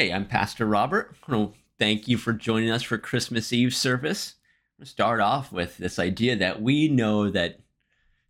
Hey, I'm Pastor Robert. Thank you for joining us for Christmas Eve service. I'm going to start off with this idea that we know that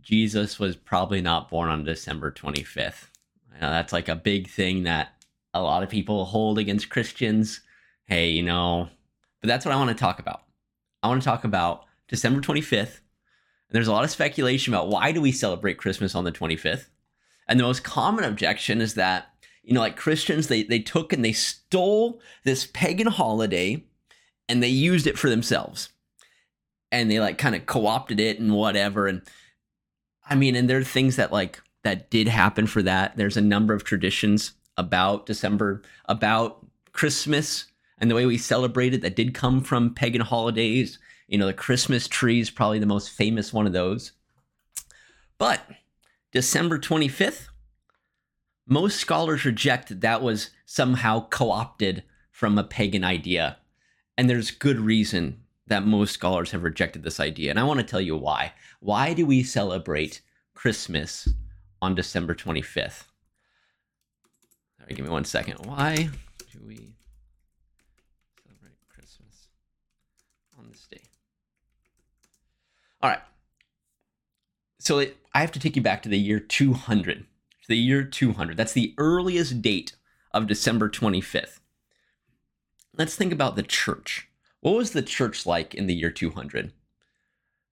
Jesus was probably not born on December 25th. I know that's like a big thing that a lot of people hold against Christians. Hey, you know, but that's what I want to talk about. I want to talk about December 25th. And there's a lot of speculation about why do we celebrate Christmas on the 25th? And the most common objection is that you know, like Christians, they they took and they stole this pagan holiday and they used it for themselves. And they like kind of co-opted it and whatever. And I mean, and there are things that like that did happen for that. There's a number of traditions about December, about Christmas and the way we celebrate it that did come from pagan holidays. You know, the Christmas tree is probably the most famous one of those. But December 25th, most scholars reject that that was somehow co opted from a pagan idea. And there's good reason that most scholars have rejected this idea. And I want to tell you why. Why do we celebrate Christmas on December 25th? All right, give me one second. Why do we celebrate Christmas on this day? All right. So it, I have to take you back to the year 200 to the year 200. That's the earliest date of December 25th. Let's think about the church. What was the church like in the year 200?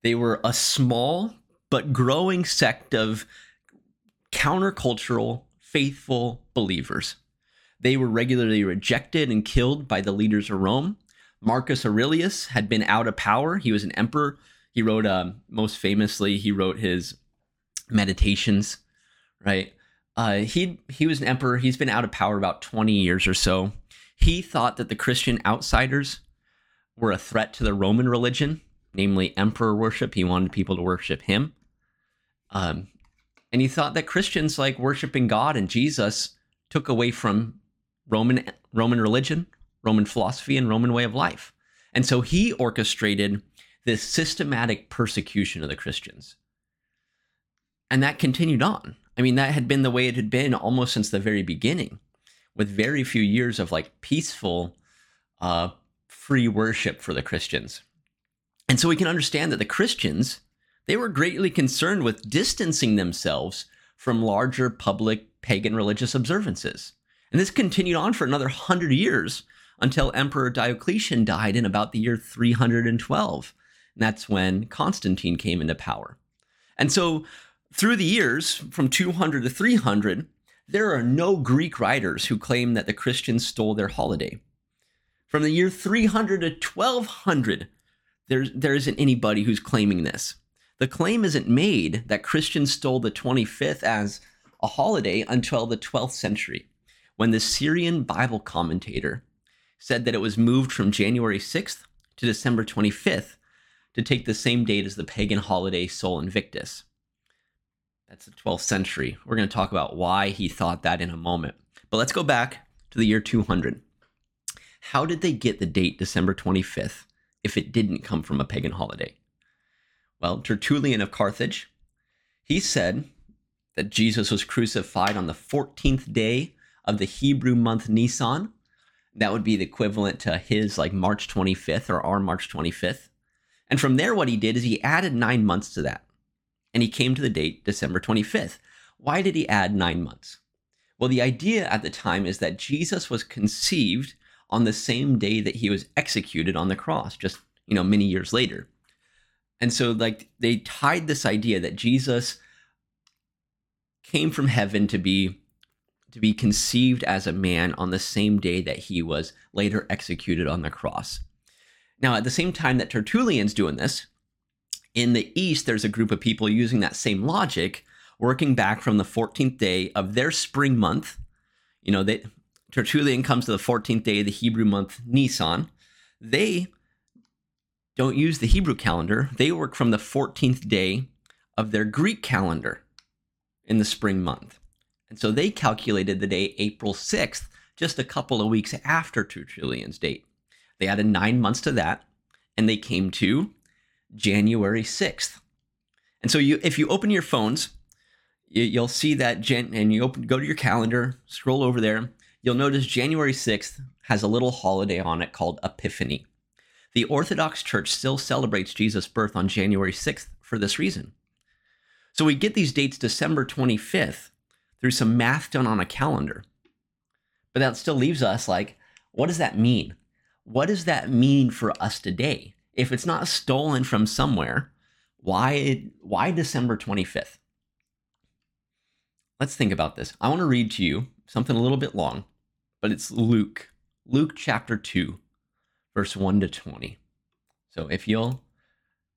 They were a small but growing sect of countercultural, faithful believers. They were regularly rejected and killed by the leaders of Rome. Marcus Aurelius had been out of power. He was an emperor. He wrote, uh, most famously, he wrote his meditations, right? Uh, he he was an emperor. He's been out of power about 20 years or so. He thought that the Christian outsiders were a threat to the Roman religion, namely emperor worship. He wanted people to worship him. Um, and he thought that Christians like worshiping God and Jesus took away from Roman Roman religion, Roman philosophy, and Roman way of life. And so he orchestrated this systematic persecution of the Christians. And that continued on. I mean, that had been the way it had been almost since the very beginning, with very few years of like peaceful, uh, free worship for the Christians. And so we can understand that the Christians, they were greatly concerned with distancing themselves from larger public pagan religious observances. And this continued on for another hundred years until Emperor Diocletian died in about the year 312. And that's when Constantine came into power. And so through the years, from 200 to 300, there are no Greek writers who claim that the Christians stole their holiday. From the year 300 to 1200, there, there isn't anybody who's claiming this. The claim isn't made that Christians stole the 25th as a holiday until the 12th century, when the Syrian Bible commentator said that it was moved from January 6th to December 25th to take the same date as the pagan holiday Sol Invictus. That's the 12th century. We're going to talk about why he thought that in a moment. But let's go back to the year 200. How did they get the date December 25th if it didn't come from a pagan holiday? Well, Tertullian of Carthage, he said that Jesus was crucified on the 14th day of the Hebrew month Nisan. That would be the equivalent to his like March 25th or our March 25th. And from there, what he did is he added nine months to that and he came to the date December 25th. Why did he add nine months? Well, the idea at the time is that Jesus was conceived on the same day that he was executed on the cross, just, you know, many years later. And so, like, they tied this idea that Jesus came from heaven to be to be conceived as a man on the same day that he was later executed on the cross. Now, at the same time that Tertullian's doing this, in the East, there's a group of people using that same logic, working back from the 14th day of their spring month. You know, they, Tertullian comes to the 14th day of the Hebrew month Nisan. They don't use the Hebrew calendar, they work from the 14th day of their Greek calendar in the spring month. And so they calculated the day April 6th, just a couple of weeks after Tertullian's date. They added nine months to that, and they came to January 6th. And so you if you open your phones, you, will see that Jan, and you open go to your calendar, scroll over there, you'll notice January 6th has a little holiday on it called Epiphany. The Orthodox Church still celebrates Jesus' birth on January 6th for this reason. So we get these dates December 25th through some math done on a calendar. But that still leaves us like, what does that mean? What does that mean for us today? If it's not stolen from somewhere, why why December 25th? Let's think about this. I want to read to you something a little bit long, but it's Luke. Luke chapter 2, verse 1 to 20. So if you'll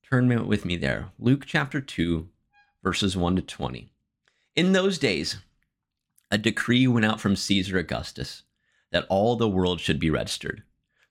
turn with me there, Luke chapter 2, verses 1 to 20. In those days, a decree went out from Caesar Augustus that all the world should be registered.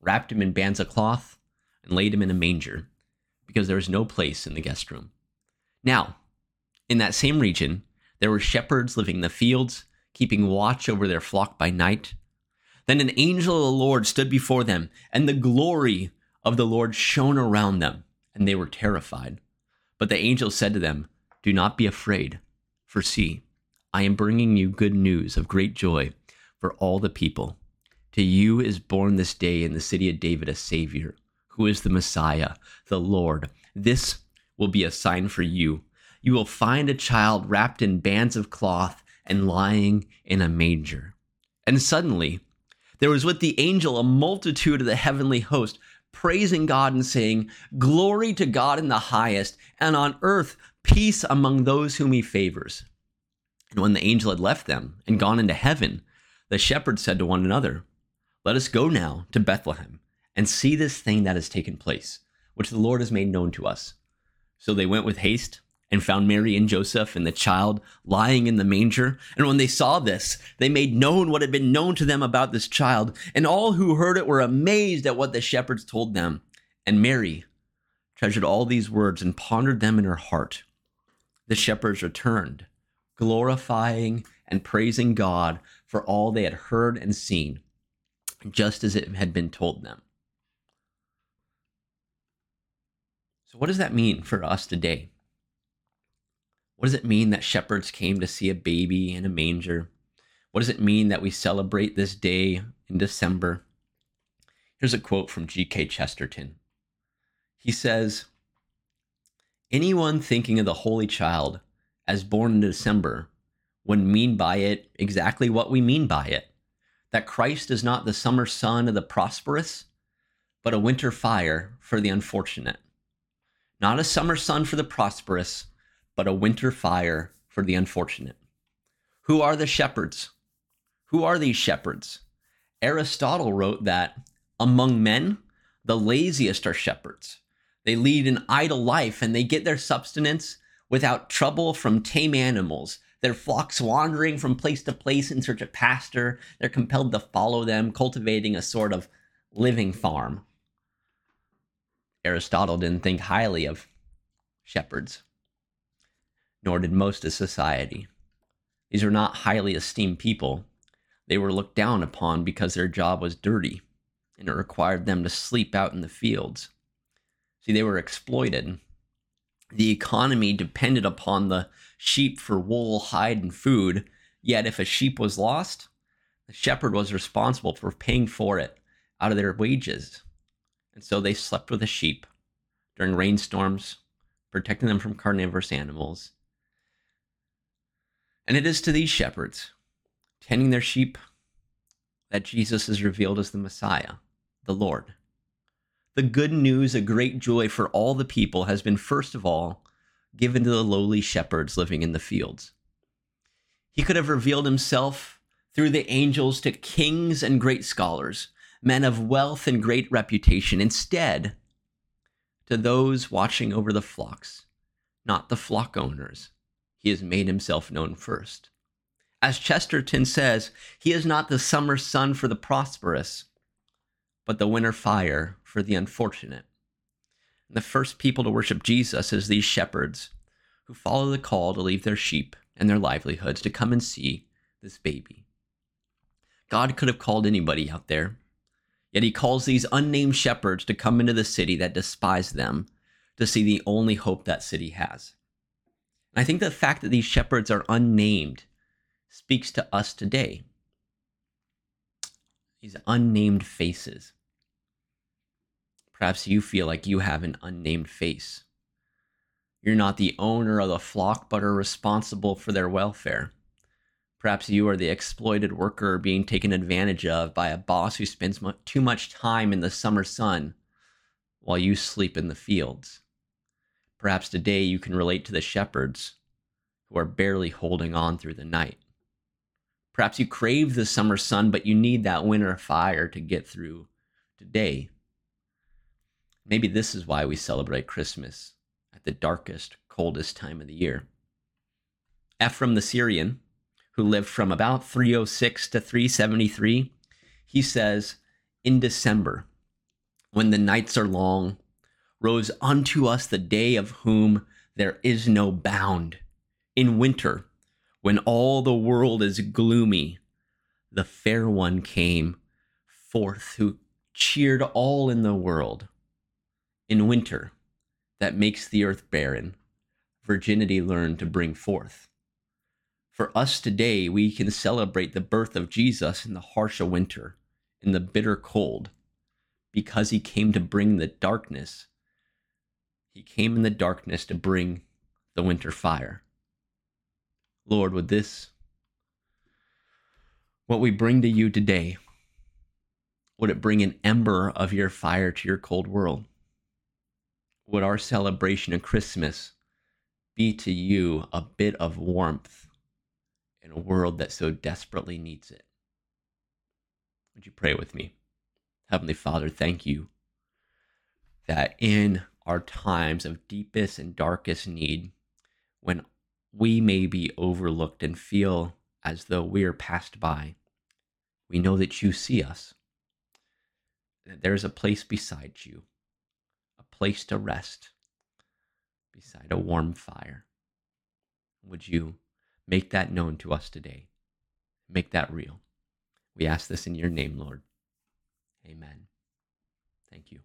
wrapped him in bands of cloth, and laid him in a manger, because there was no place in the guest room. Now, in that same region, there were shepherds living in the fields, keeping watch over their flock by night. Then an angel of the Lord stood before them, and the glory of the Lord shone around them, and they were terrified. But the angel said to them, Do not be afraid, for see, I am bringing you good news of great joy for all the people. To you is born this day in the city of David a Savior, who is the Messiah, the Lord. This will be a sign for you you will find a child wrapped in bands of cloth and lying in a manger. And suddenly, there was with the angel a multitude of the heavenly host, praising God and saying, Glory to God in the highest, and on earth peace among those whom he favors. And when the angel had left them and gone into heaven, the shepherds said to one another, Let us go now to Bethlehem and see this thing that has taken place, which the Lord has made known to us. So they went with haste and found Mary and Joseph and the child lying in the manger. And when they saw this, they made known what had been known to them about this child. And all who heard it were amazed at what the shepherds told them. And Mary treasured all these words and pondered them in her heart. The shepherds returned, glorifying and praising God for all they had heard and seen, just as it had been told them. So, what does that mean for us today? What does it mean that shepherds came to see a baby in a manger? What does it mean that we celebrate this day in December? Here's a quote from G.K. Chesterton. He says, Anyone thinking of the Holy Child as born in December would mean by it exactly what we mean by it that Christ is not the summer sun of the prosperous, but a winter fire for the unfortunate. Not a summer sun for the prosperous, but a winter fire for the unfortunate. Who are the shepherds? Who are these shepherds? Aristotle wrote that among men, the laziest are shepherds. They lead an idle life and they get their subsistence without trouble from tame animals. Their flocks wandering from place to place in search of pasture. They're compelled to follow them, cultivating a sort of living farm. Aristotle didn't think highly of shepherds nor did most of society. These were not highly esteemed people. They were looked down upon because their job was dirty and it required them to sleep out in the fields. See, they were exploited. The economy depended upon the sheep for wool, hide, and food. Yet, if a sheep was lost, the shepherd was responsible for paying for it out of their wages. And so they slept with the sheep during rainstorms, protecting them from carnivorous animals and it is to these shepherds, tending their sheep, that Jesus is revealed as the Messiah, the Lord. The good news, a great joy for all the people, has been first of all given to the lowly shepherds living in the fields. He could have revealed himself through the angels to kings and great scholars, men of wealth and great reputation. Instead, to those watching over the flocks, not the flock owners, he has made himself known first As Chesterton says, he is not the summer sun for the prosperous, but the winter fire for the unfortunate. And the first people to worship Jesus is these shepherds who follow the call to leave their sheep and their livelihoods to come and see this baby. God could have called anybody out there, yet he calls these unnamed shepherds to come into the city that despise them to see the only hope that city has. And I think the fact that these shepherds are unnamed speaks to us today. These unnamed faces. Perhaps you feel like you have an unnamed face. You're not the owner of the flock, but are responsible for their welfare. Perhaps you are the exploited worker being taken advantage of by a boss who spends too much time in the summer sun while you sleep in the fields. Perhaps today you can relate to the shepherds who are barely holding on through the night. Perhaps you crave the summer sun, but you need that winter fire to get through today. Maybe this is why we celebrate Christmas at the darkest, coldest time of the year. Ephraim the Syrian, who lived from about 306 to 373, he says, In December, when the nights are long, rose unto us the day of whom there is no bound. In winter, when all the world is gloomy, the fair one came forth who cheered all in the world. In winter, that makes the earth barren, virginity learned to bring forth. For us today, we can celebrate the birth of Jesus in the harsh winter, in the bitter cold, because he came to bring the darkness. He came in the darkness to bring the winter fire. Lord, would this, what we bring to you today, would it bring an ember of your fire to your cold world? Would our celebration of Christmas be to you a bit of warmth in a world that so desperately needs it? Would you pray with me? Heavenly Father, thank you that in our times of deepest and darkest need, when we may be overlooked and feel as though we are passed by, we know that you see us, that there's a place beside you, a place to rest beside a warm fire. Would you make that known to us today? Make that real. We ask this in your name, Lord. Amen. Thank you.